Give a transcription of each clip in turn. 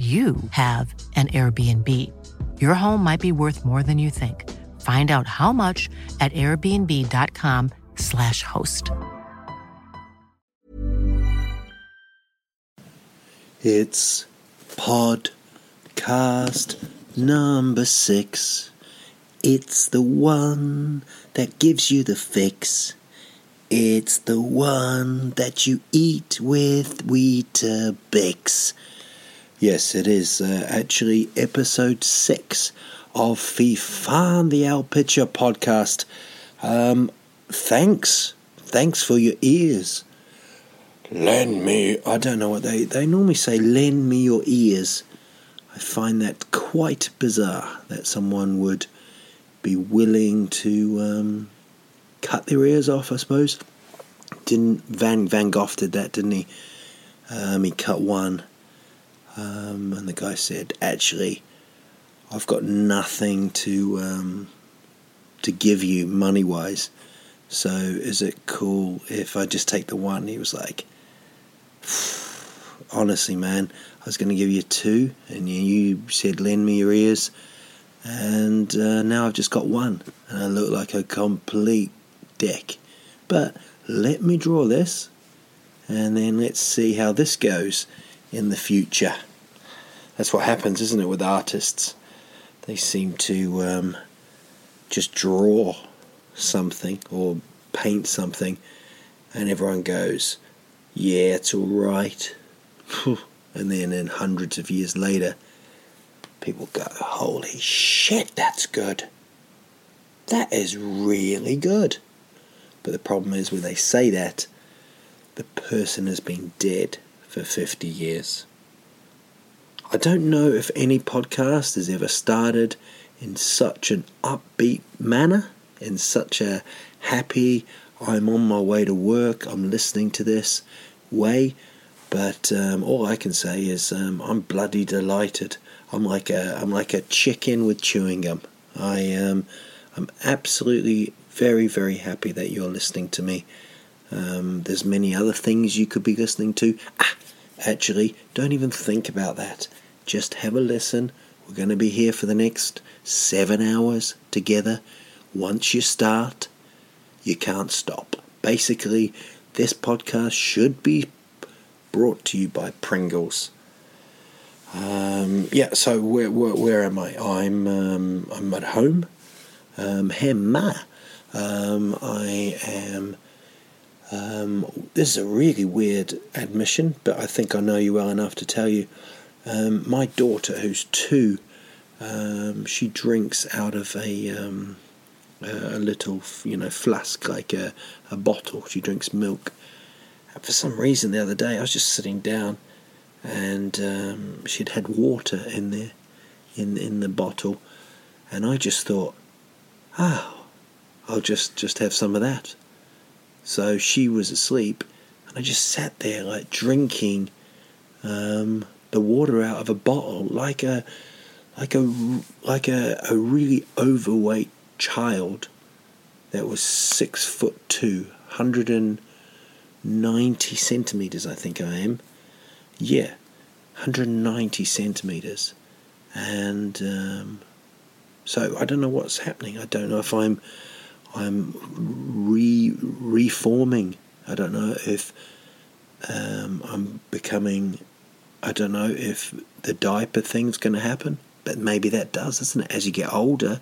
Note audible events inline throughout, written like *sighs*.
you have an Airbnb. Your home might be worth more than you think. Find out how much at airbnb.com/slash host. It's podcast number six. It's the one that gives you the fix. It's the one that you eat with Weetabix. Yes, it is uh, actually episode six of Farm the Al Pitcher podcast. Um, thanks, thanks for your ears. Lend me, I don't know what they, they normally say, lend me your ears. I find that quite bizarre that someone would be willing to um, cut their ears off, I suppose. Didn't Van Van Gogh did that, didn't he? Um, he cut one um, and the guy said, "Actually, I've got nothing to um, to give you money wise. So is it cool if I just take the one?" He was like, *sighs* "Honestly, man, I was going to give you two, and you said lend me your ears." And uh, now I've just got one, and I look like a complete dick. But let me draw this, and then let's see how this goes in the future. That's what happens, isn't it, with artists? They seem to um, just draw something or paint something, and everyone goes, Yeah, it's all right. *laughs* and then, in hundreds of years later, people go, Holy shit, that's good. That is really good. But the problem is, when they say that, the person has been dead for 50 years. I don't know if any podcast has ever started in such an upbeat manner, in such a happy, I'm on my way to work, I'm listening to this way. But um, all I can say is um, I'm bloody delighted. I'm like a I'm like a chicken with chewing gum. I am I'm absolutely very very happy that you're listening to me. Um, there's many other things you could be listening to. Ah, actually, don't even think about that. Just have a listen. We're going to be here for the next seven hours together. Once you start, you can't stop. Basically, this podcast should be brought to you by Pringles. Um, yeah, so where, where, where am I? I'm um, I'm at home. Um, Hema. Um, I am um, this is a really weird admission, but I think I know you well enough to tell you. Um, my daughter, who's two, um, she drinks out of a um, a little, you know, flask like a, a bottle. She drinks milk. And for some reason, the other day, I was just sitting down, and um, she'd had water in there, in in the bottle, and I just thought, oh, I'll just just have some of that. So she was asleep, and I just sat there like drinking um, the water out of a bottle, like a like a like a, a really overweight child that was six foot two, hundred and ninety centimeters, I think I am. Yeah, hundred and ninety centimeters, and um, so I don't know what's happening. I don't know if I'm I'm re reforming. I don't know if um, I'm becoming. I don't know if the diaper thing's going to happen, but maybe that does, isn't it? As you get older,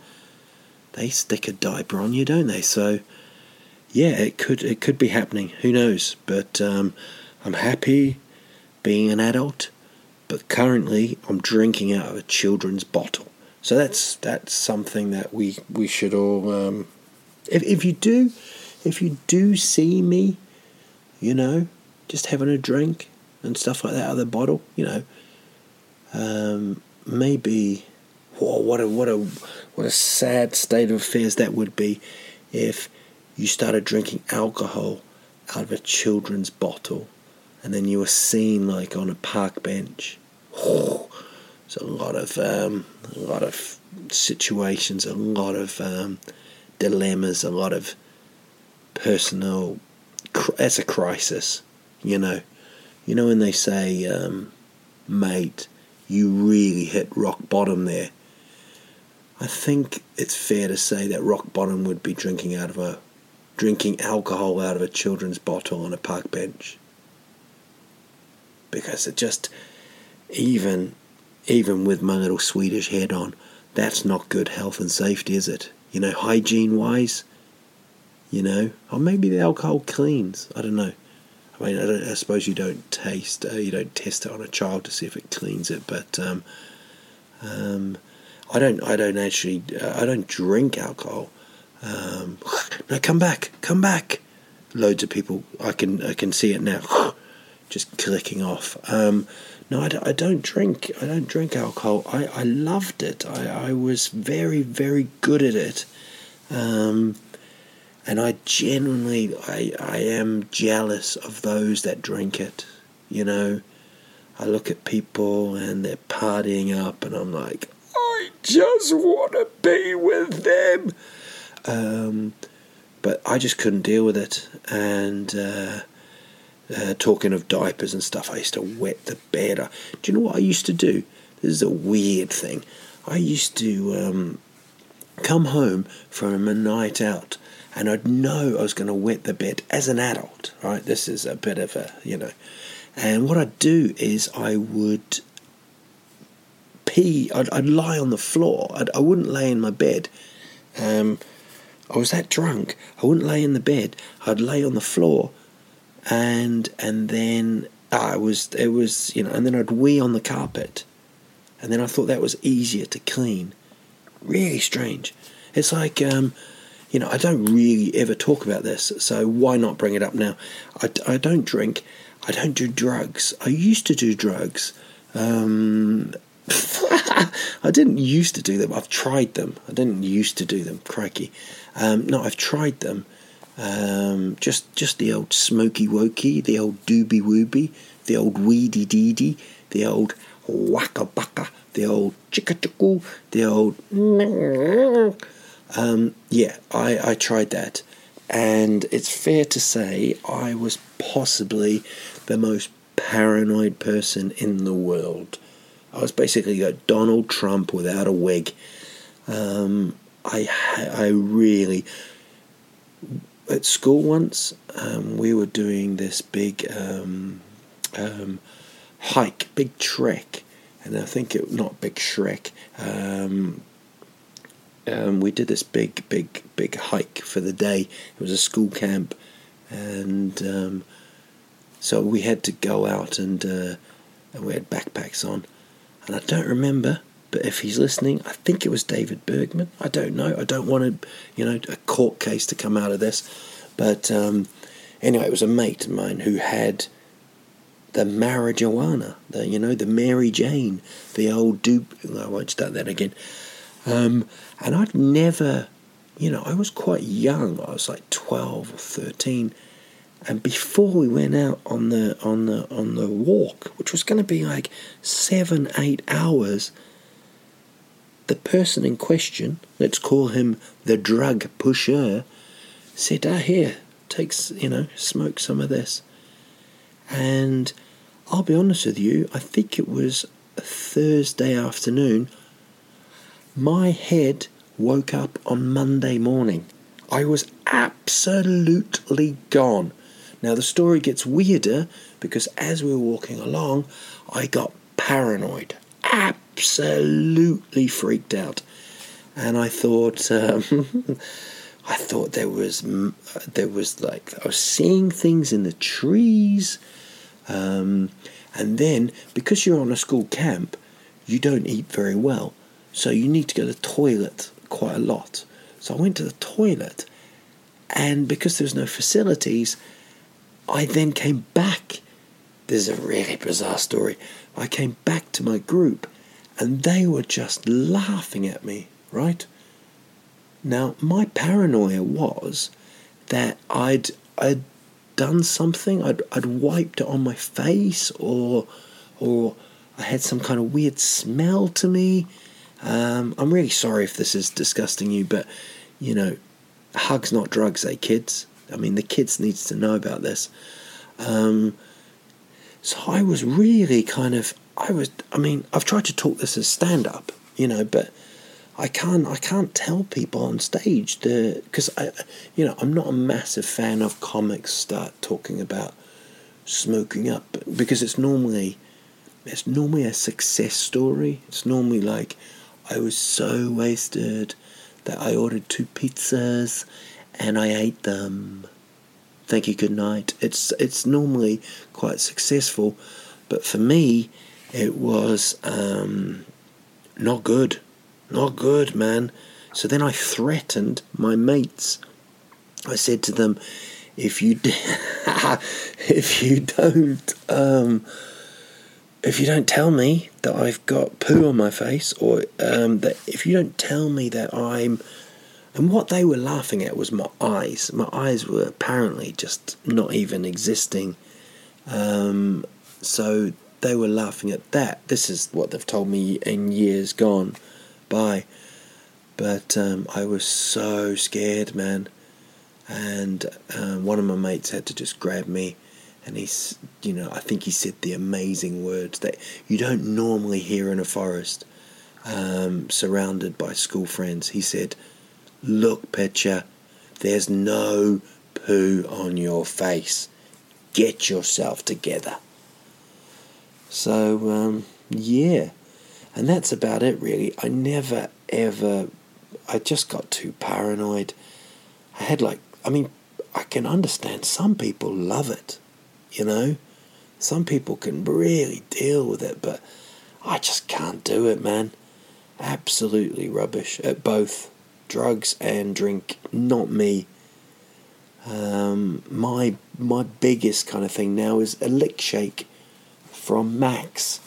they stick a diaper on you, don't they? So, yeah, it could it could be happening. Who knows? But um, I'm happy being an adult, but currently I'm drinking out of a children's bottle. So that's that's something that we we should all um, if, if you do, if you do see me, you know, just having a drink and stuff like that out of the bottle, you know, um, maybe Whoa, what a what a what a sad state of affairs that would be if you started drinking alcohol out of a children's bottle and then you were seen like on a park bench. Oh, there's a lot of um, a lot of situations, a lot of um, dilemmas, a lot of personal. It's a crisis, you know. You know when they say, um, "Mate, you really hit rock bottom there." I think it's fair to say that rock bottom would be drinking out of a drinking alcohol out of a children's bottle on a park bench. Because it just even even with my little Swedish head on, that's not good health and safety, is it? You know, hygiene wise, you know, or maybe the alcohol cleans. I don't know. I mean, I, I suppose you don't taste, uh, you don't test it on a child to see if it cleans it, but um, um, I don't, I don't actually, uh, I don't drink alcohol. Um, *laughs* no, come back, come back. Loads of people, I can, I can see it now, *gasps* just clicking off. No, I, I don't drink. I don't drink alcohol. I, I loved it. I, I was very, very good at it. Um, and I genuinely, I, I am jealous of those that drink it. You know, I look at people and they're partying up, and I'm like, I just want to be with them. Um, but I just couldn't deal with it. And uh, uh, talking of diapers and stuff, I used to wet the bed. Do you know what I used to do? This is a weird thing. I used to um, come home from a night out and I'd know I was going to wet the bed as an adult, right? This is a bit of a, you know. And what I'd do is I would pee, I'd, I'd lie on the floor. I'd, I would not lay in my bed. Um, I was that drunk. I wouldn't lay in the bed. I'd lay on the floor and and then I was it was you know, and then I'd wee on the carpet, and then I thought that was easier to clean. Really strange. It's like um, you know I don't really ever talk about this, so why not bring it up now? I, I don't drink. I don't do drugs. I used to do drugs. Um, *laughs* I didn't used to do them. I've tried them. I didn't used to do them. Crikey. Um, no, I've tried them. Um, just just the old smoky wokey, the old dooby wooby, the old weedy deedy, the old waka baka, the old chicka chicka, the old. *clears throat* Um, yeah, I, I tried that, and it's fair to say I was possibly the most paranoid person in the world. I was basically like Donald Trump without a wig. Um, I I really at school once, um, we were doing this big um, um, hike, big trek, and I think it not big Shrek. Um, um, we did this big, big, big hike for the day. It was a school camp, and um, so we had to go out and uh, and we had backpacks on, and I don't remember but if he's listening, I think it was David Bergman. I don't know. I don't want to, you know, a court case to come out of this. But um, anyway, it was a mate of mine who had the marijuana, the you know, the Mary Jane, the old dupe. I won't start that again. Um, and I'd never, you know, I was quite young. I was like twelve or thirteen. And before we went out on the on the on the walk, which was going to be like seven eight hours, the person in question, let's call him the drug pusher, said, Ah, here, takes, you know, smoke some of this. And I'll be honest with you, I think it was Thursday afternoon. My head woke up on Monday morning. I was absolutely gone. Now, the story gets weirder because as we were walking along, I got paranoid. Absolutely absolutely freaked out, and I thought. Um, *laughs* I thought there was there was like I was seeing things in the trees, um, and then because you're on a school camp, you don't eat very well, so you need to go to the toilet quite a lot. So I went to the toilet, and because there's no facilities, I then came back. This is a really bizarre story. I came back to my group, and they were just laughing at me, right? Now, my paranoia was that I'd I'd done something, I'd I'd wiped it on my face, or or I had some kind of weird smell to me. Um, I'm really sorry if this is disgusting you, but you know, hugs not drugs, eh, kids? I mean, the kids needs to know about this. Um, so I was really kind of, I was, I mean, I've tried to talk this as stand up, you know, but I can't, I can't tell people on stage the, because I, you know, I'm not a massive fan of comics start talking about smoking up because it's normally, it's normally a success story. It's normally like, I was so wasted that I ordered two pizzas and I ate them. Thank you, good night. It's it's normally quite successful, but for me, it was um, not good, not good, man. So then I threatened my mates. I said to them, "If you *laughs* if you don't um, if you don't tell me that I've got poo on my face, or um, that if you don't tell me that I'm and what they were laughing at was my eyes. My eyes were apparently just not even existing. Um, so they were laughing at that. This is what they've told me in years gone by. But um, I was so scared, man. And um, one of my mates had to just grab me. And he's, you know, I think he said the amazing words that you don't normally hear in a forest, um, surrounded by school friends. He said, Look, picture, there's no poo on your face. Get yourself together. So, um, yeah. And that's about it, really. I never, ever, I just got too paranoid. I had like, I mean, I can understand some people love it, you know? Some people can really deal with it, but I just can't do it, man. Absolutely rubbish at both drugs and drink, not me. Um, my my biggest kind of thing now is a lick shake from Max,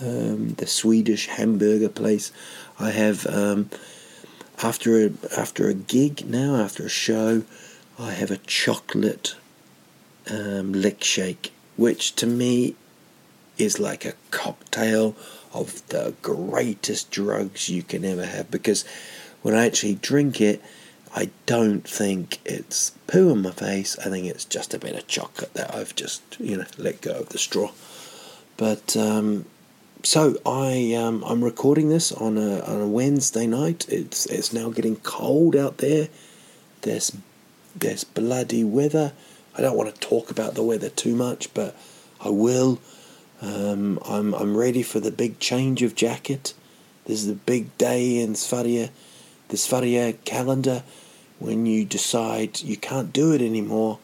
um, the Swedish hamburger place. I have um, after a after a gig now after a show, I have a chocolate um, lick shake, which to me is like a cocktail of the greatest drugs you can ever have because when I actually drink it, I don't think it's poo on my face. I think it's just a bit of chocolate that I've just, you know, let go of the straw. But um, so I um, I'm recording this on a on a Wednesday night. It's it's now getting cold out there. There's there's bloody weather. I don't want to talk about the weather too much, but I will. Um, I'm I'm ready for the big change of jacket. This is a big day in Sverige this Sverige calendar when you decide you can't do it anymore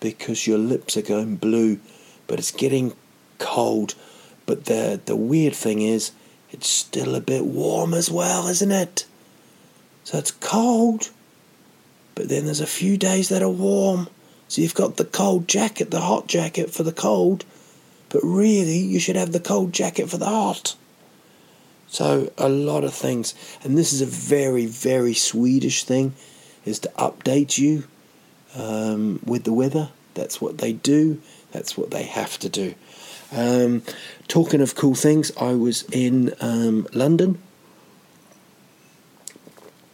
because your lips are going blue, but it's getting cold. But the the weird thing is, it's still a bit warm as well, isn't it? So it's cold, but then there's a few days that are warm. So you've got the cold jacket, the hot jacket for the cold, but really you should have the cold jacket for the hot. So a lot of things, and this is a very, very Swedish thing, is to update you um, with the weather. That's what they do. That's what they have to do. Um, talking of cool things, I was in um, London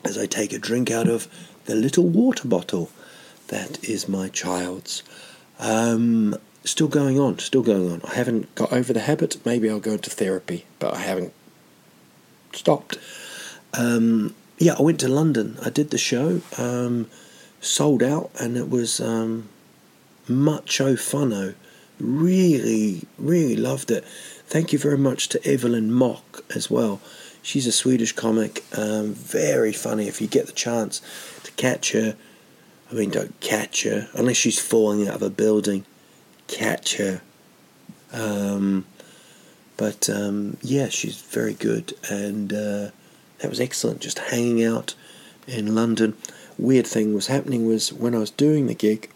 as I take a drink out of the little water bottle that is my child's. Um, still going on, still going on. I haven't got over the habit. Maybe I'll go into therapy, but I haven't stopped. Um, yeah, I went to London. I did the show, um, sold out, and it was um, mucho funno. Really, really loved it. Thank you very much to Evelyn Mok as well. She's a Swedish comic, um, very funny. If you get the chance to catch her, I mean, don't catch her unless she's falling out of a building. Catch her. Um, but um, yeah, she's very good, and uh, that was excellent. Just hanging out in London. Weird thing was happening was when I was doing the gig,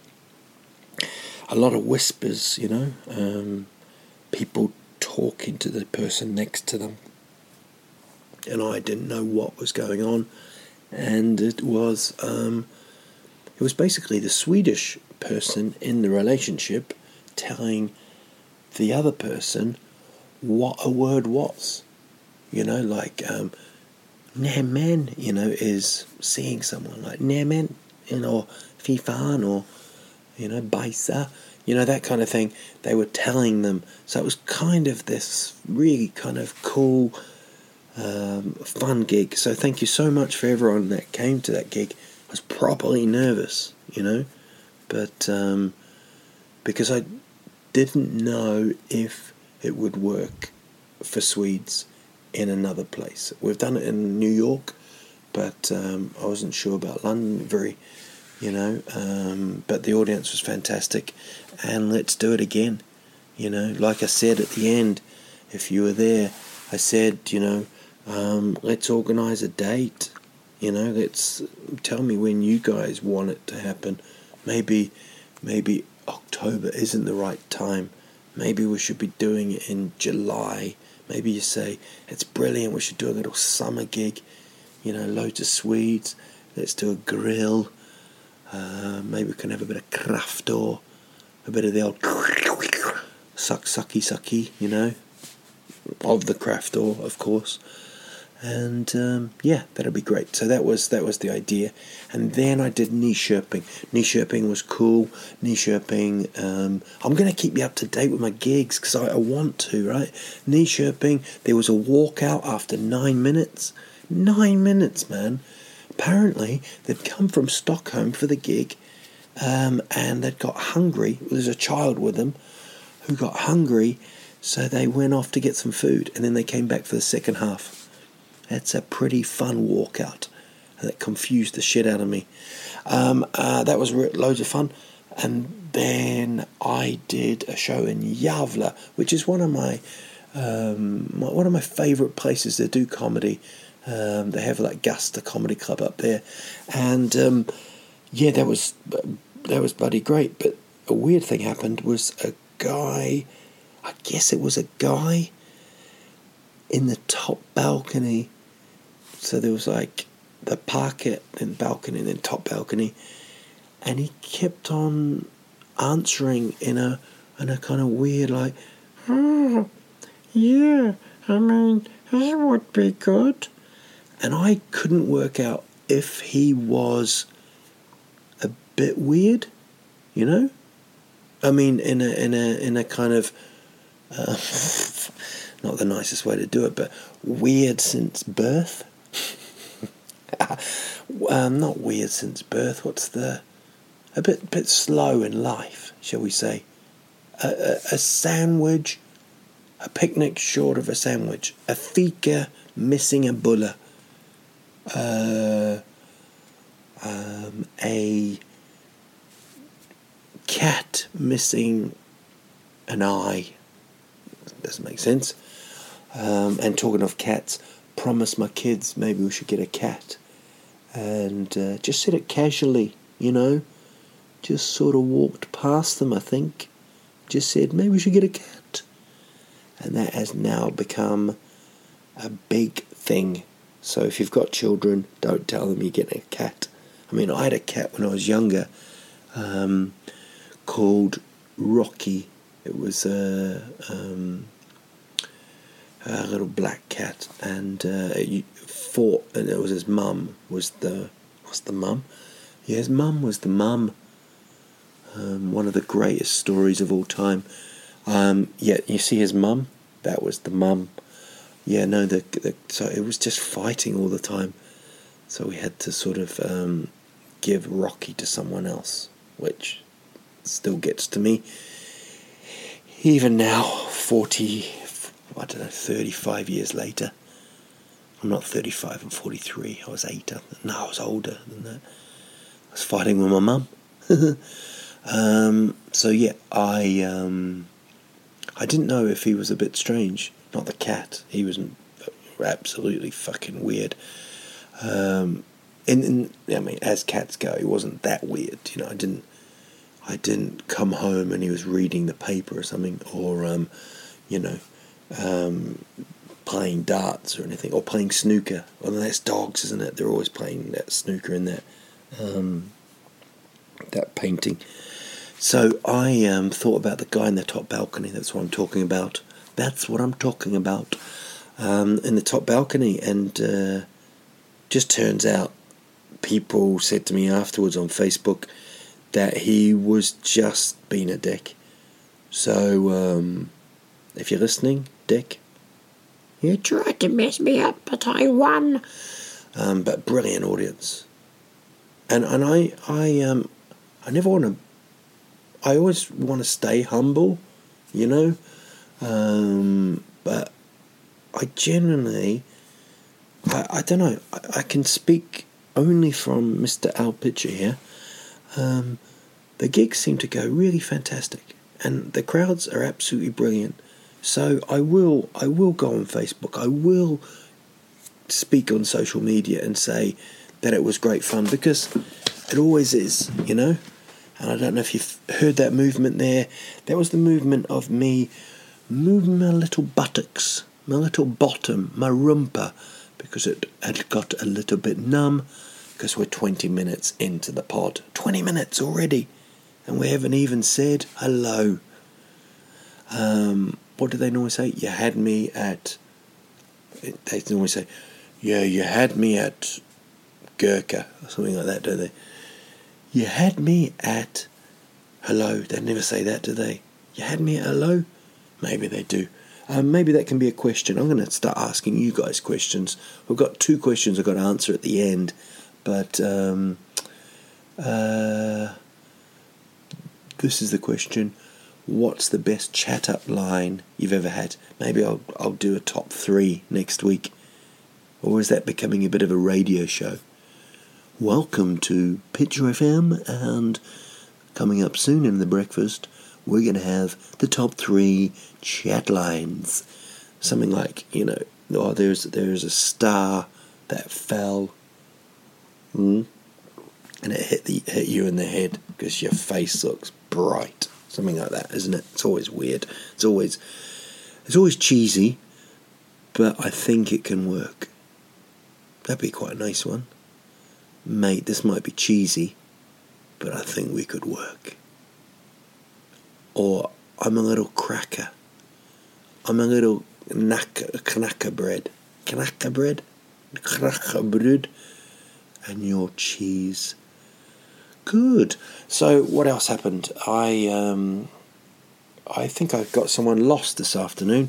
a lot of whispers, you know, um, people talking to the person next to them. and I didn't know what was going on. And it was um, it was basically the Swedish person in the relationship telling the other person what a word was. You know, like um, nämen, you know, is seeing someone like nämen, you know, fifan or you know, baisa, you know, that kind of thing. They were telling them. So it was kind of this really kind of cool, um, fun gig. So thank you so much for everyone that came to that gig. I was properly nervous, you know, but um, because I didn't know if it would work for Swedes in another place. We've done it in New York, but um, I wasn't sure about London. Very you know. Um, but the audience was fantastic, and let's do it again, you know. Like I said at the end, if you were there, I said, you know, um, let's organise a date, you know. Let's tell me when you guys want it to happen. Maybe, maybe October isn't the right time. Maybe we should be doing it in July. Maybe you say it's brilliant. We should do a little summer gig. You know, loads of Swedes. Let's do a grill uh, maybe we can have a bit of craft or a bit of the old suck sucky sucky, you know, of the craft or, of course. And um, yeah, that'll be great. So that was that was the idea. And then I did knee sherping. Knee Nyköping was cool. Nyköping. Um, I'm going to keep you up to date with my gigs because I, I, want to. Right. Nyköping. There was a walkout after nine minutes. Nine minutes, man apparently they'd come from Stockholm for the gig um, and they'd got hungry. There's a child with them who got hungry, so they went off to get some food and then they came back for the second half. That's a pretty fun walkout. That confused the shit out of me. Um, uh, that was loads of fun. And then I did a show in Gävle, which is one of my, um, one of my favourite places to do comedy. Um, they have like Gasta Comedy Club up there, and um, yeah, that was that was bloody great. But a weird thing happened was a guy, I guess it was a guy in the top balcony. So there was like the parquet then balcony then top balcony, and he kept on answering in a in a kind of weird like, oh, yeah, I mean that would be good and I couldn't work out if he was a bit weird, you know. I mean, in a in a in a kind of uh, *laughs* not the nicest way to do it, but weird since birth. *laughs* um, not weird since birth. What's the a bit bit slow in life, shall we say? A, a, a sandwich, a picnic short of a sandwich, a fika missing a bulla uh, um, a cat missing an eye. Doesn't make sense. Um, and talking of cats, promise my kids maybe we should get a cat. And uh, just said it casually, you know. Just sort of walked past them, I think. Just said, maybe we should get a cat. And that has now become a big thing so if you've got children, don't tell them you're getting a cat. I mean, I had a cat when I was younger um, called Rocky. It was a, um, a little black cat, and uh, it fought, and it was his mum was the what's the mum? Yeah, his mum was the mum. Um, one of the greatest stories of all time. Um, yeah, you see his mum. That was the mum yeah, no, the, the, so it was just fighting all the time. So we had to sort of um, give Rocky to someone else, which still gets to me. Even now, 40, I don't know, 35 years later. I'm not 35, I'm 43. I was 8. No, I was older than that. I was fighting with my mum. *laughs* um, so yeah, I um, I didn't know if he was a bit strange not the cat. He was absolutely fucking weird. Um, and, and I mean, as cats go, he wasn't that weird. You know, I didn't, I didn't come home and he was reading the paper or something, or um, you know, um, playing darts or anything, or playing snooker. Well, that's dogs, isn't it? They're always playing that snooker in that um, that painting. So I um, thought about the guy in the top balcony. That's what I'm talking about. That's what I'm talking about. Um, in the top balcony, and uh, just turns out people said to me afterwards on Facebook that he was just being a dick. So um, if you're listening, Dick, you tried to mess me up, but I won. Um, but brilliant audience, and and I I um I never want to. I always want to stay humble, you know, um, but I generally, I, I don't know I, I can speak only from Mr. Al Pitcher here. Um, the gigs seem to go really fantastic, and the crowds are absolutely brilliant. So I will I will go on Facebook. I will speak on social media and say that it was great fun because it always is, you know. And I don't know if you've heard that movement there. That was the movement of me moving my little buttocks, my little bottom, my rumper, because it had got a little bit numb because we're 20 minutes into the pod. 20 minutes already. And we haven't even said hello. Um, what do they normally say? You had me at. They normally say, yeah, you had me at Gurkha, or something like that, don't they? You had me at hello. They never say that, do they? You had me at hello? Maybe they do. Um, maybe that can be a question. I'm going to start asking you guys questions. We've got two questions I've got to answer at the end, but um, uh, this is the question what's the best chat up line you've ever had? Maybe I'll I'll do a top three next week. Or is that becoming a bit of a radio show? Welcome to Pitcher FM and coming up soon in the breakfast we're gonna have the top three chat lines. Something like, you know, oh there's there's a star that fell mm, and it hit the hit you in the head because your face looks bright something like that, isn't it? It's always weird. It's always it's always cheesy, but I think it can work. That'd be quite a nice one. Mate, this might be cheesy, but I think we could work. Or I'm a little cracker. I'm a little knacker, bread. Knacker bread? Knacker bread. And your cheese Good. So what else happened? I um, I think I got someone lost this afternoon.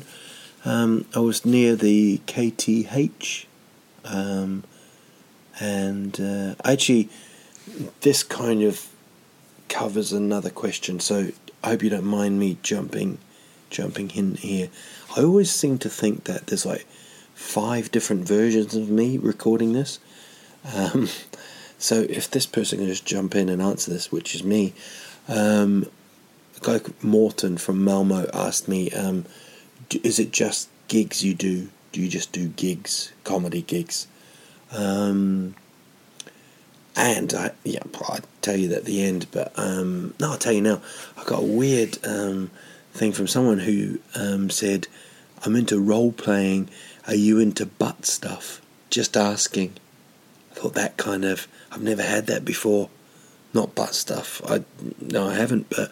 Um, I was near the KTH, um, and uh, actually, this kind of covers another question. So I hope you don't mind me jumping, jumping in here. I always seem to think that there's like five different versions of me recording this. Um, *laughs* so if this person can just jump in and answer this, which is me, um, a guy Morton from Malmo asked me, um, "Is it just gigs you do? Do you just do gigs, comedy gigs?" Um, and I, yeah, I'll tell you that at the end, but um, no, I'll tell you now. I got a weird um, thing from someone who um, said, "I'm into role playing. Are you into butt stuff?" Just asking. I thought that kind of I've never had that before. Not butt stuff. I no, I haven't. But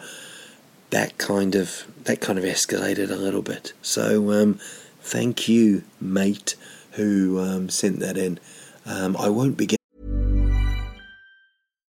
that kind of that kind of escalated a little bit. So um, thank you, mate, who um, sent that in. Um, I won't be.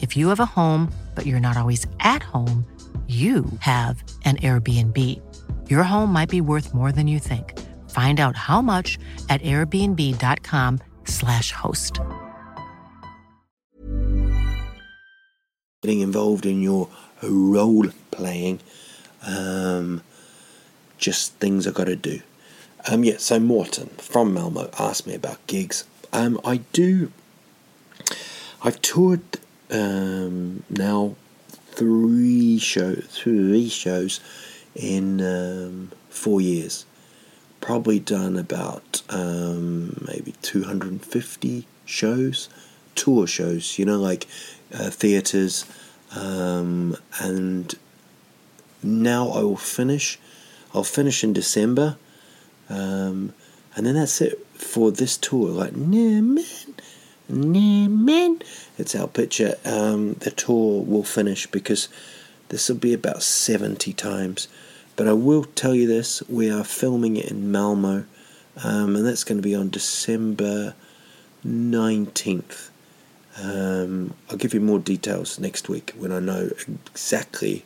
If you have a home, but you're not always at home, you have an Airbnb. Your home might be worth more than you think. Find out how much at airbnb.com/slash host. Getting involved in your role playing, um, just things I got to do. Um, yeah, so Morton from Malmo asked me about gigs. Um, I do. I've toured um, now three shows, three shows in um, four years. Probably done about um, maybe 250 shows, tour shows, you know, like uh, theatres. Um, and now I will finish. I'll finish in December. Um, and then that's it for this tour. Like, nah, man, nah, man it's our picture. Um, the tour will finish because this will be about 70 times. But I will tell you this we are filming it in Malmo, um, and that's going to be on December 19th. Um, I'll give you more details next week when I know exactly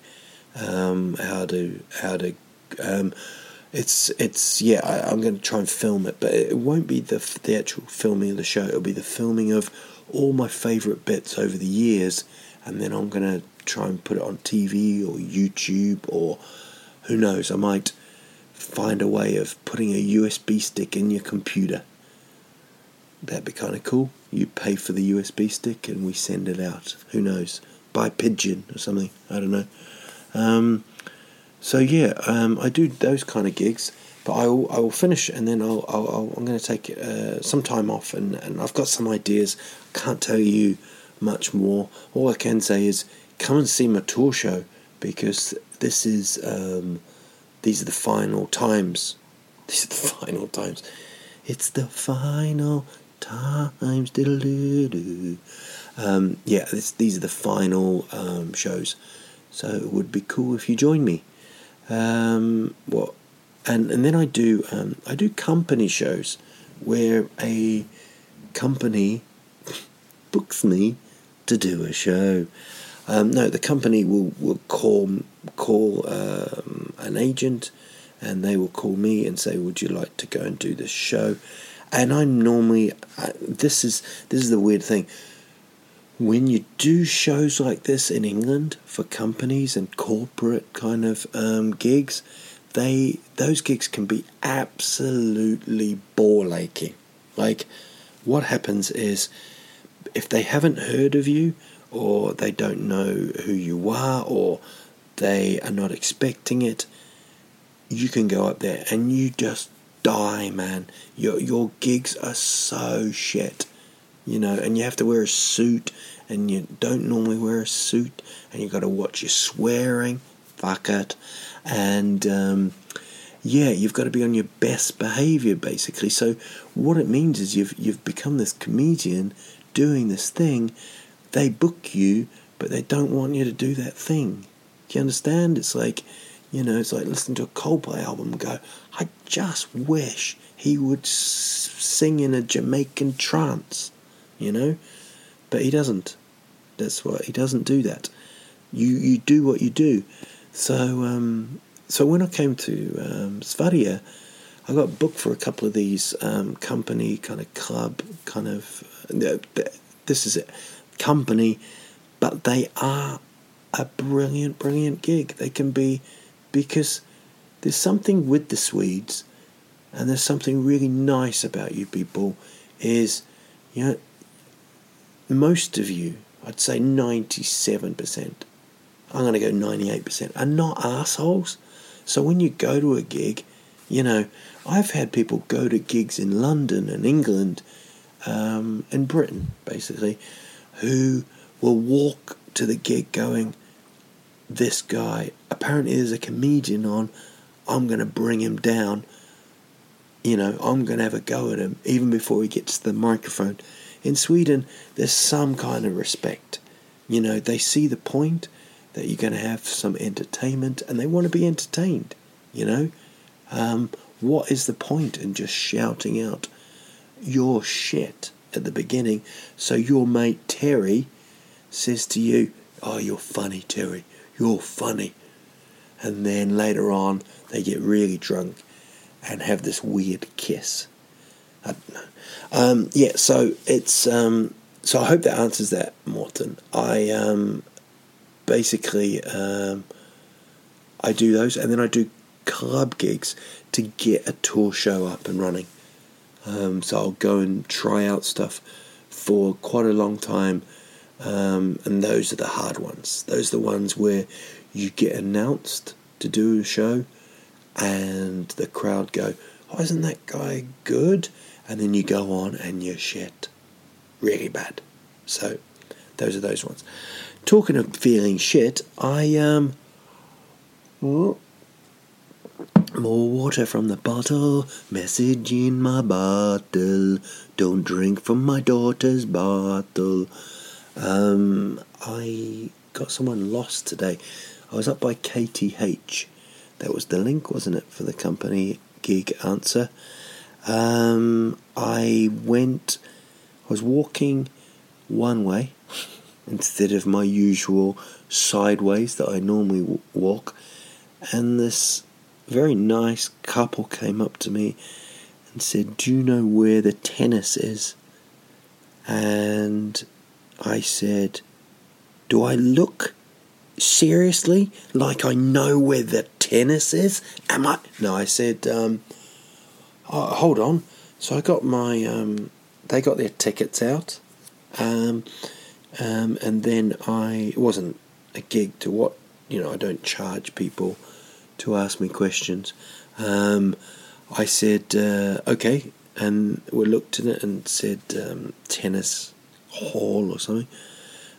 um, how to how to. It's it's yeah. I, am going to try and film it, but it won't be the the actual filming of the show. It'll be the filming of all my favourite bits over the years, and then I'm going to try and put it on TV or YouTube or who knows, I might find a way of putting a USB stick in your computer. That'd be kind of cool. You pay for the USB stick and we send it out. Who knows? By pigeon or something. I don't know. Um, so yeah, um, I do those kind of gigs. But I will, I will finish and then I'll, I'll, I'm going to take uh, some time off and, and I've got some ideas. I can't tell you much more. All I can say is come and see my tour show because this is um, these are the final times. *laughs* These are the final times. It's the final times. Um, yeah, this, these are the final um, shows. So it would be cool if you join me. Um, what and and then I do um, I do company shows where a company books me to do a show. Um, no, the company will, will call call um, an agent, and they will call me and say, "Would you like to go and do this show?" And I'm normally I, this is this is the weird thing. When you do shows like this in England for companies and corporate kind of um, gigs, they those gigs can be absolutely ball aching. Like what happens is if they haven't heard of you or they don't know who you are or they are not expecting it, you can go up there and you just die, man. Your your gigs are so shit. You know, and you have to wear a suit and you don't normally wear a suit and you've gotta watch your swearing. Fuck it and um, yeah, you've got to be on your best behavior basically. So what it means is you've you've become this comedian doing this thing. They book you, but they don't want you to do that thing. Do you understand? It's like you know, it's like listening to a Coldplay album and go, I just wish he would sing in a Jamaican trance, you know, but he doesn't. That's what he doesn't do that. You you do what you do. So, um, so when I came to um, Sverige, I got booked for a couple of these um, company kind of club kind of. Uh, this is it, company, but they are a brilliant, brilliant gig. They can be because there's something with the Swedes, and there's something really nice about you people. Is you know most of you, I'd say ninety seven percent I'm going to go 98%, are not assholes. So when you go to a gig, you know, I've had people go to gigs in London and England um, and Britain, basically, who will walk to the gig going, this guy, apparently there's a comedian on, I'm going to bring him down. You know, I'm going to have a go at him even before he gets to the microphone. In Sweden, there's some kind of respect. You know, they see the point that you're going to have some entertainment and they want to be entertained. You know, um, what is the point in just shouting out your shit at the beginning so your mate Terry says to you, Oh, you're funny, Terry, you're funny. And then later on, they get really drunk and have this weird kiss. I don't know. Um, yeah, so it's um, so I hope that answers that, Morton. I um, basically um, I do those, and then I do club gigs to get a tour show up and running. Um, so I'll go and try out stuff for quite a long time, um, and those are the hard ones. Those are the ones where you get announced to do a show, and the crowd go, "Oh, isn't that guy good?" And then you go on and you're shit, really bad. So those are those ones. Talking of feeling shit, I um. More water from the bottle, message in my bottle. Don't drink from my daughter's bottle. Um, I got someone lost today. I was up by KTH. That was the link, wasn't it, for the company gig answer? Um, I went, I was walking one way *laughs* instead of my usual sideways that I normally walk, and this very nice couple came up to me and said, Do you know where the tennis is? And I said, Do I look seriously like I know where the tennis is? Am I? No, I said, um, oh, hold on. So I got my, um, they got their tickets out, um, um, and then I, it wasn't a gig to what, you know, I don't charge people to ask me questions. Um, I said, uh, okay, and we looked at it and said um, tennis hall or something,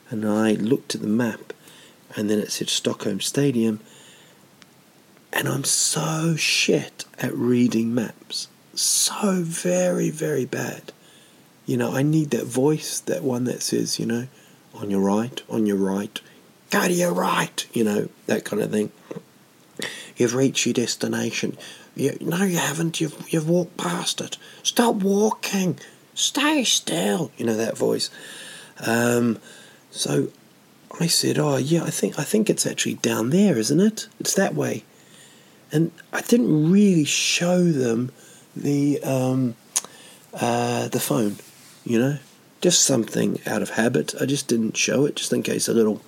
and I looked at the map, and then it said Stockholm Stadium, and I'm so shit at reading maps so very, very bad. You know, I need that voice, that one that says, you know, on your right, on your right, go to your right, you know, that kind of thing. You've reached your destination. You, no, you haven't. You've you've walked past it. Stop walking. Stay still. You know that voice. Um, so I said, "Oh yeah, I think I think it's actually down there, isn't it? It's that way." And I didn't really show them the um, uh, the phone, you know, just something out of habit. I just didn't show it, just in case a little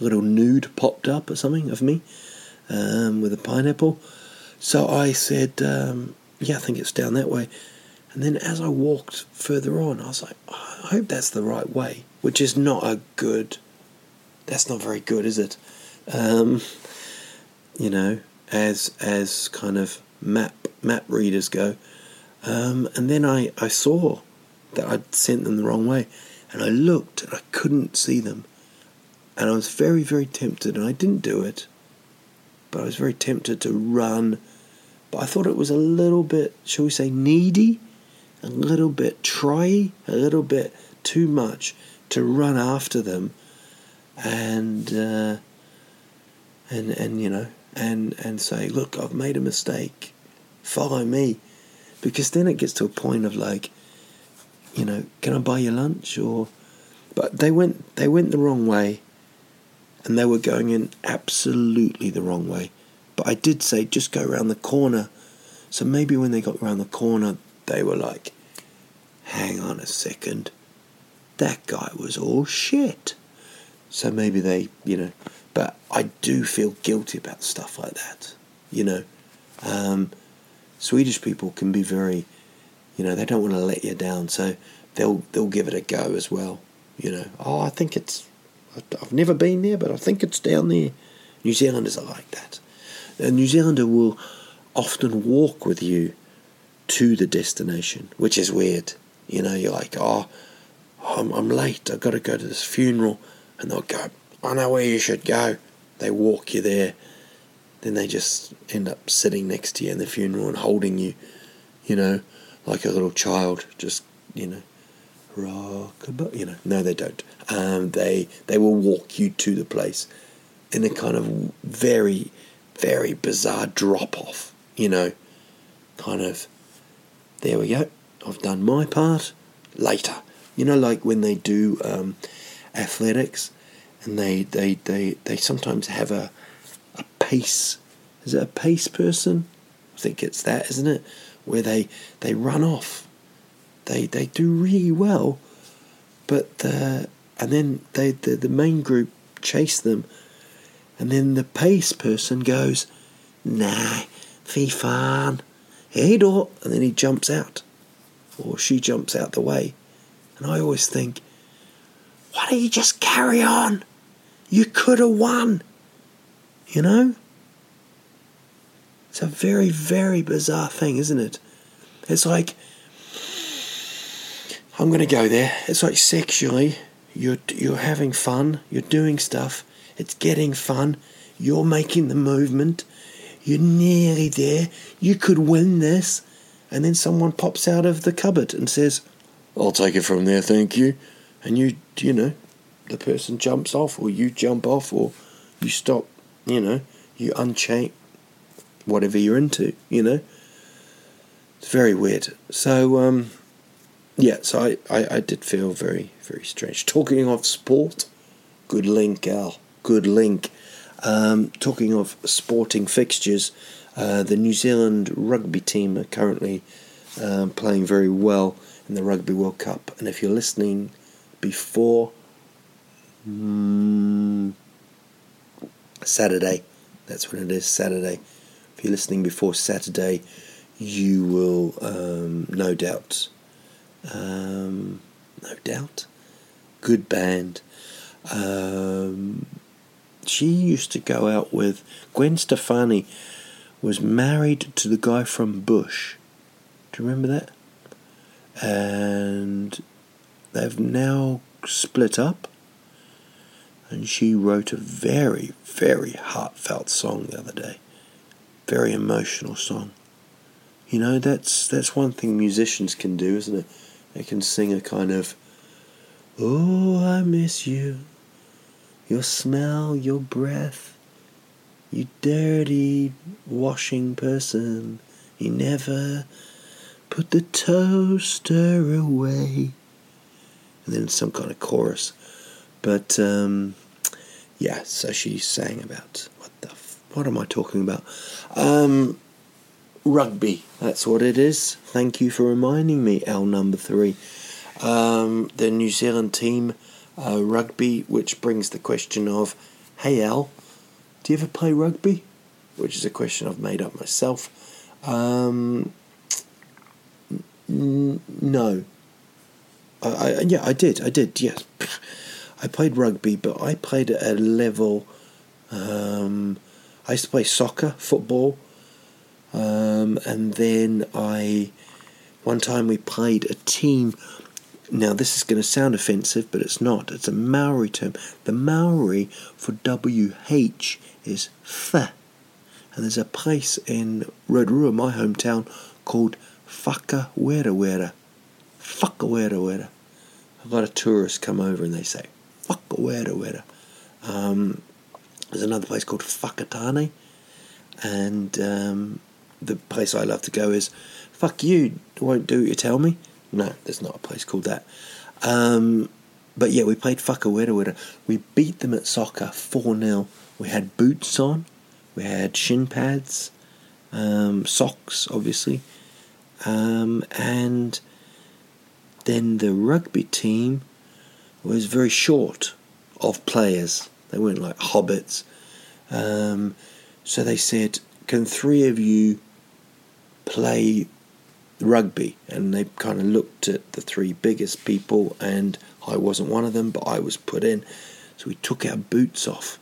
a little nude popped up or something of me um, with a pineapple. So I said, um, "Yeah, I think it's down that way." And then as I walked further on, I was like, oh, "I hope that's the right way," which is not a good. That's not very good, is it? Um, you know, as as kind of map map readers go. Um, and then I, I saw that I'd sent them the wrong way, and I looked and I couldn't see them, and I was very very tempted, and I didn't do it, but I was very tempted to run, but I thought it was a little bit, shall we say, needy, a little bit try, a little bit too much to run after them, and uh, and and you know and and say, look, I've made a mistake follow me. Because then it gets to a point of like, you know, can I buy you lunch or but they went they went the wrong way and they were going in absolutely the wrong way. But I did say just go around the corner. So maybe when they got around the corner they were like, hang on a second. That guy was all shit. So maybe they, you know, but I do feel guilty about stuff like that, you know. Um, Swedish people can be very, you know, they don't want to let you down, so they'll they'll give it a go as well. You know, oh, I think it's, I've never been there, but I think it's down there. New Zealanders are like that. A New Zealander will often walk with you to the destination, which is weird. You know, you're like, oh, I'm, I'm late. I've got to go to this funeral, and they'll go, I know where you should go. they walk you there, then they just end up sitting next to you in the funeral and holding you, you know, like a little child, just you know, rock, you know. No, they don't. Um, they they will walk you to the place in a kind of very, very bizarre drop off, you know, kind of. There we go. I've done my part. Later, you know, like when they do um, athletics, and they, they, they, they sometimes have a pace. Is it a pace person? I think it's that, isn't it? Where they they run off. They they do really well, but the and then they the, the main group chase them, and then the pace person goes, "Nah, fee fan." hey door, and then he jumps out, or she jumps out the way. And I always think, why don't you just carry on? You could have won. You know? It's a very, very bizarre thing, isn't it? It's like, I'm going to go there. It's like sexually, you're, you're having fun, you're doing stuff, it's getting fun, you're making the movement, you're nearly there. You could win this. And then someone pops out of the cupboard and says, I'll take it from there, thank you. And you, you know, the person jumps off, or you jump off, or you stop, you know, you unchain whatever you're into, you know. It's very weird. So, um, yeah, so I, I, I did feel very, very strange. *laughs* Talking of sport, good link, Al. Good link. Um, talking of sporting fixtures, uh, the New Zealand rugby team are currently um, playing very well in the Rugby World Cup. And if you're listening before mm, Saturday, that's when it is, Saturday. If you're listening before Saturday, you will um, no doubt, um, no doubt, good band. Um, she used to go out with Gwen Stefani was married to the guy from Bush. Do you remember that? And they've now split up. And she wrote a very, very heartfelt song the other day. Very emotional song. You know, that's that's one thing musicians can do, isn't it? They can sing a kind of Oh, I miss you your smell, your breath, you dirty washing person. You never put the toaster away. And then some kind of chorus. But um, yeah, so she's saying about what the what am I talking about? Um, rugby. That's what it is. Thank you for reminding me. L number three. Um, the New Zealand team uh, rugby, which brings the question of, hey Al, do you ever play rugby? Which is a question I've made up myself. Um, n- no. I, I, yeah, I did. I did. Yes, I played rugby, but I played at a level. Um, I used to play soccer, football, um, and then I. One time we played a team now, this is going to sound offensive, but it's not. It's a Maori term. The Maori for WH is fa, And there's a place in Rotorua, my hometown, called Whakawera Whakawera. A lot of tourists come over and they say Whakawera um, There's another place called Whakatane. And um, the place I love to go is Fuck you, won't do what you tell me. No, there's not a place called that. Um, but yeah, we played Whakawera. We beat them at soccer 4 0. We had boots on, we had shin pads, um, socks, obviously, um, and then the rugby team was very short of players. They weren't like hobbits. Um, so they said, Can three of you play rugby, and they kind of looked at the three biggest people, and I wasn't one of them, but I was put in. So we took our boots off,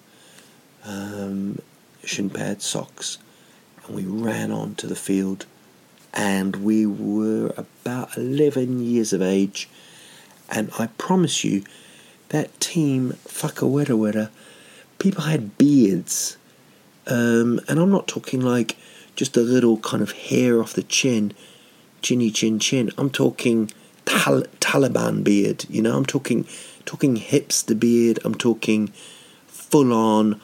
um, shin pad socks, and we ran onto the field. And we were about 11 years of age, and I promise you, that team, Whakawera people had beards. Um, and I'm not talking like just a little kind of hair off the chin, chinny chin chin. I'm talking Tal- Taliban beard. You know, I'm talking talking hipster beard. I'm talking full on.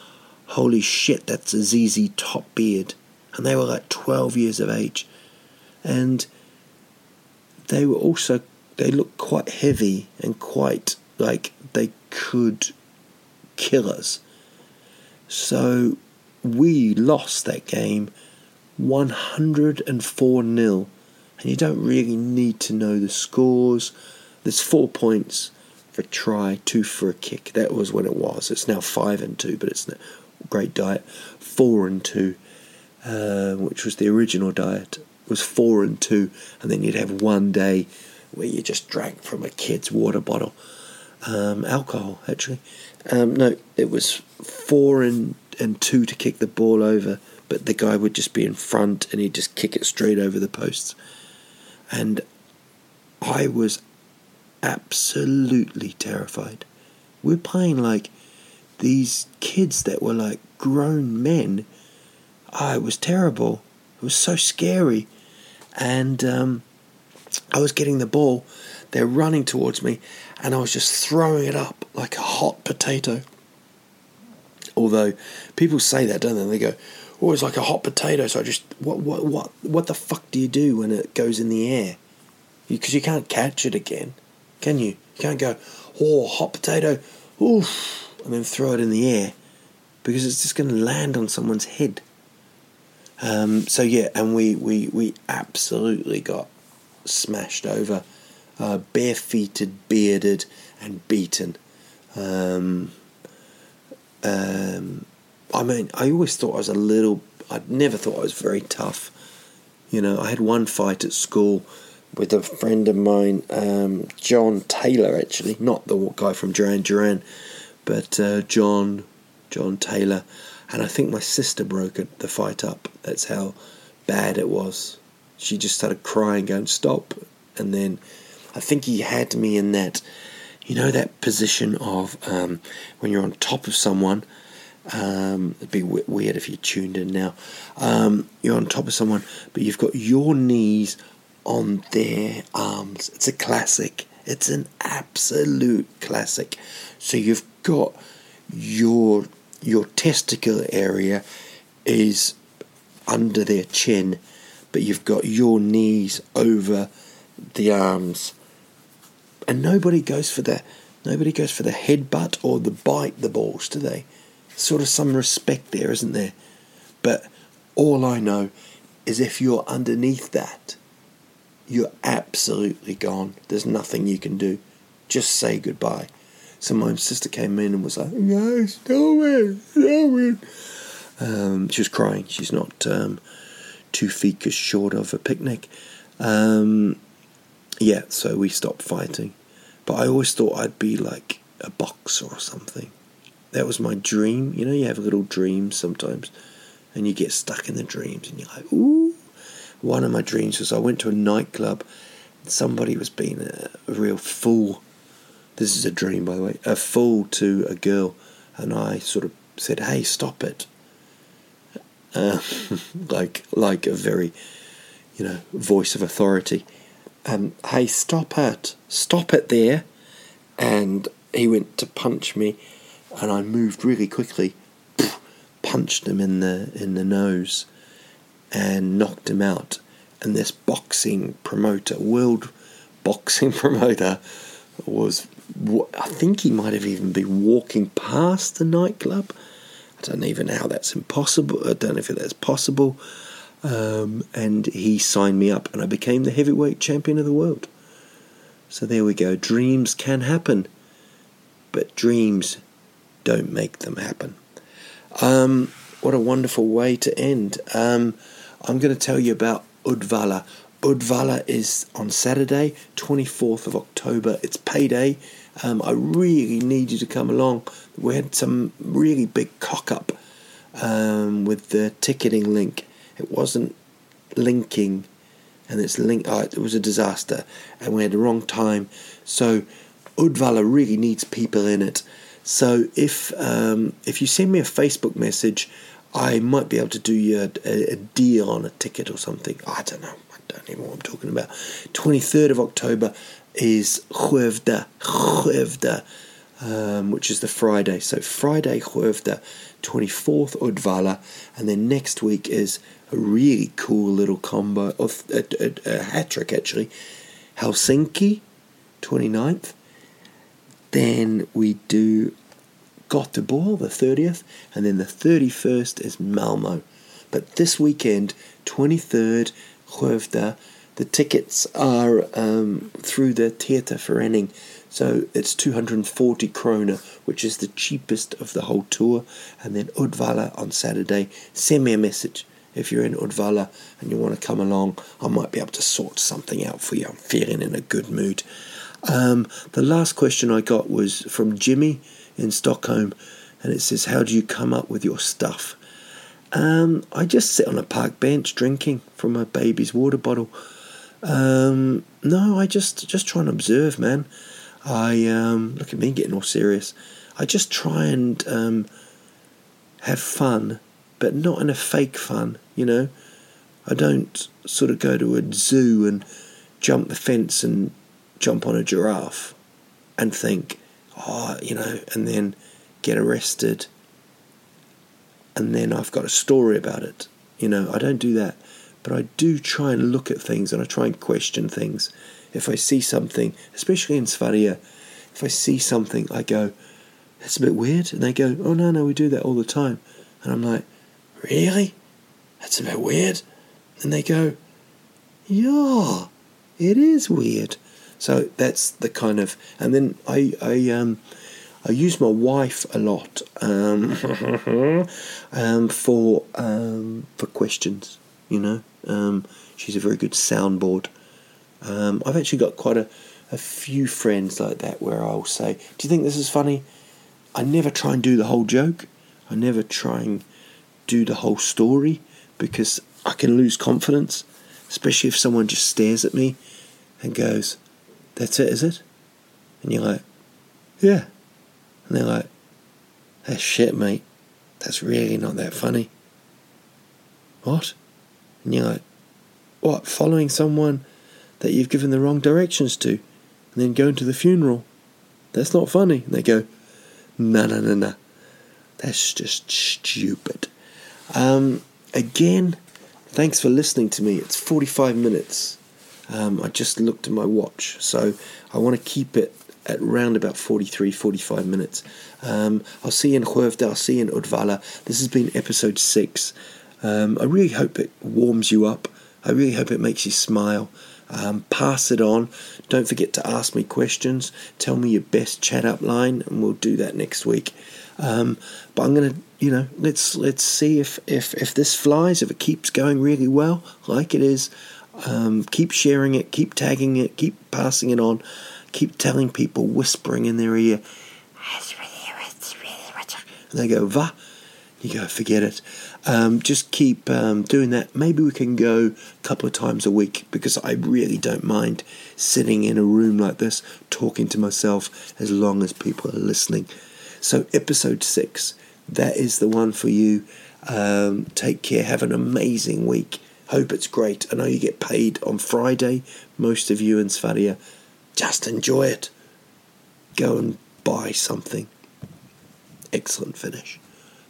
Holy shit, that's a ZZ Top beard, and they were like 12 years of age, and they were also they looked quite heavy and quite like they could kill us. So we lost that game 104 0 and you don't really need to know the scores. There's four points for a try, two for a kick. That was when it was. It's now five and two, but it's great diet. Four and two, uh, which was the original diet, was four and two, and then you'd have one day where you just drank from a kid's water bottle. Um, alcohol, actually. Um, no, it was four and, and two to kick the ball over, but the guy would just be in front and he'd just kick it straight over the posts and I was absolutely terrified. We're playing like these kids that were like grown men. Oh, it was terrible. It was so scary. And um, I was getting the ball. They're running towards me, and I was just throwing it up like a hot potato. Although people say that, don't they? They go, oh, it's like a hot potato. So I just, what, what, what, what the fuck do you do when it goes in the air? Because you, you, can't catch it again, can you? You can't go, oh, hot potato, oof, and then throw it in the air because it's just going to land on someone's head. Um, so yeah, and we, we, we absolutely got smashed over, uh, barefooted, bearded, and beaten. Um, um, I mean, I always thought I was a little. I never thought I was very tough. You know, I had one fight at school with a friend of mine, um, John Taylor, actually, not the guy from Duran Duran, but uh, John, John Taylor, and I think my sister broke it, the fight up. That's how bad it was. She just started crying, going stop, and then I think he had me in that, you know, that position of um, when you're on top of someone um, it'd be w- weird if you tuned in now. Um, you're on top of someone, but you've got your knees on their arms. It's a classic. It's an absolute classic. So you've got your your testicle area is under their chin, but you've got your knees over the arms. And nobody goes for the nobody goes for the headbutt or the bite the balls, do they? sort of some respect there, isn't there? But all I know is if you're underneath that, you're absolutely gone. There's nothing you can do. Just say goodbye. So my sister came in and was like, "No, stop it, it." Um, she was crying. She's not um, two feet short of a picnic. Um, yeah, so we stopped fighting. But I always thought I'd be like a boxer or something that was my dream. You know, you have little dreams sometimes, and you get stuck in the dreams, and you're like, ooh. One of my dreams was I went to a nightclub. And somebody was being a, a real fool. This is a dream, by the way. A fool to a girl, and I sort of said, "Hey, stop it." Uh, *laughs* like like a very, you know, voice of authority. Um, hey, stop it! Stop it there! And he went to punch me and I moved really quickly, punched him in the in the nose, and knocked him out. And this boxing promoter, world boxing *laughs* promoter, was I think he might have even been walking past the nightclub. I don't even know how that's impossible. I don't know if that's possible. Um, and he signed me up, and I became the heavyweight champion of the world. So there we go. Dreams can happen, but dreams don't make them happen. Um, what a wonderful way to end. Um, I'm going to tell you about Uddevalla. Uddevalla is on Saturday, 24th of October. It's payday. Um, I really need you to come along. We had some really big cock up um, with the ticketing link. It wasn't linking, and it's link. Oh, it was a disaster, and we had the wrong time. So Uddevalla really needs people in it. So if um, if you send me a Facebook message, I might be able to do you a, a, a deal on a ticket or something. I don't know. I don't even know what I'm talking about. 23rd of October is Huevda, Huevda, um, which is the Friday. So Friday, Huevda, 24th, Uddevalla, and then next week is a really cool little combo, of a, a, a hat trick actually. Helsinki, 29th. Then we do Göteborg, the 30th, and then the 31st is Malmo. But this weekend, 23rd, Huevda, the tickets are um, through the Teaterförening, so it's 240 krona, which is the cheapest of the whole tour. And then Uddevalla on Saturday. Send me a message if you're in Uddevalla and you want to come along. I might be able to sort something out for you. I'm feeling in a good mood. Um, the last question I got was from Jimmy in Stockholm, and it says, How do you come up with your stuff? Um, I just sit on a park bench drinking from a baby's water bottle. Um, no, I just just try and observe, man. I um, look at me getting all serious. I just try and um, have fun, but not in a fake fun. You know, I don't sort of go to a zoo and jump the fence and jump on a giraffe and think, oh, you know, and then get arrested, and then I've got a story about it. You know, I don't do that. But I do try and look at things and I try and question things. If I see something, especially in Sverige, if I see something, I go, that's a bit weird. And they go, oh, no, no, we do that all the time. And I'm like, really? That's a bit weird. And they go, yeah, it is weird. So that's the kind of, and then I, I, um, I use my wife a lot um, *laughs* um, for um, for questions. You know, um, she's a very good soundboard. Um, I've actually got quite a, a few friends like that where I'll say, "Do you think this is funny?" I never try and do the whole joke. I never try and do the whole story because I can lose confidence, especially if someone just stares at me and goes, "That's it, is it?" And you're like, "Yeah," and they're like, "That's shit, mate. That's really not that funny." What? And you're like, what, following someone that you've given the wrong directions to and then going to the funeral? That's not funny. And they go, no, no, no, no. That's just stupid. Um, again, thanks for listening to me. It's 45 minutes. Um, I just looked at my watch, so I want to keep it at around about 43, 45 minutes. Um, I'll see you in Huevda, I'll see you in Uddevalla. This has been episode 6. Um, I really hope it warms you up. I really hope it makes you smile. Um, pass it on. Don't forget to ask me questions. Tell me your best chat up line, and we'll do that next week. Um, but I'm gonna, you know, let's let's see if if if this flies. If it keeps going really well, like it is, um, keep sharing it, keep tagging it, keep passing it on, keep telling people, whispering in their ear. And they go, va. You go, forget it. Um, just keep um, doing that. Maybe we can go a couple of times a week because I really don't mind sitting in a room like this talking to myself as long as people are listening. So, episode six, that is the one for you. Um, take care. Have an amazing week. Hope it's great. I know you get paid on Friday, most of you in Sverige. Just enjoy it. Go and buy something. Excellent finish.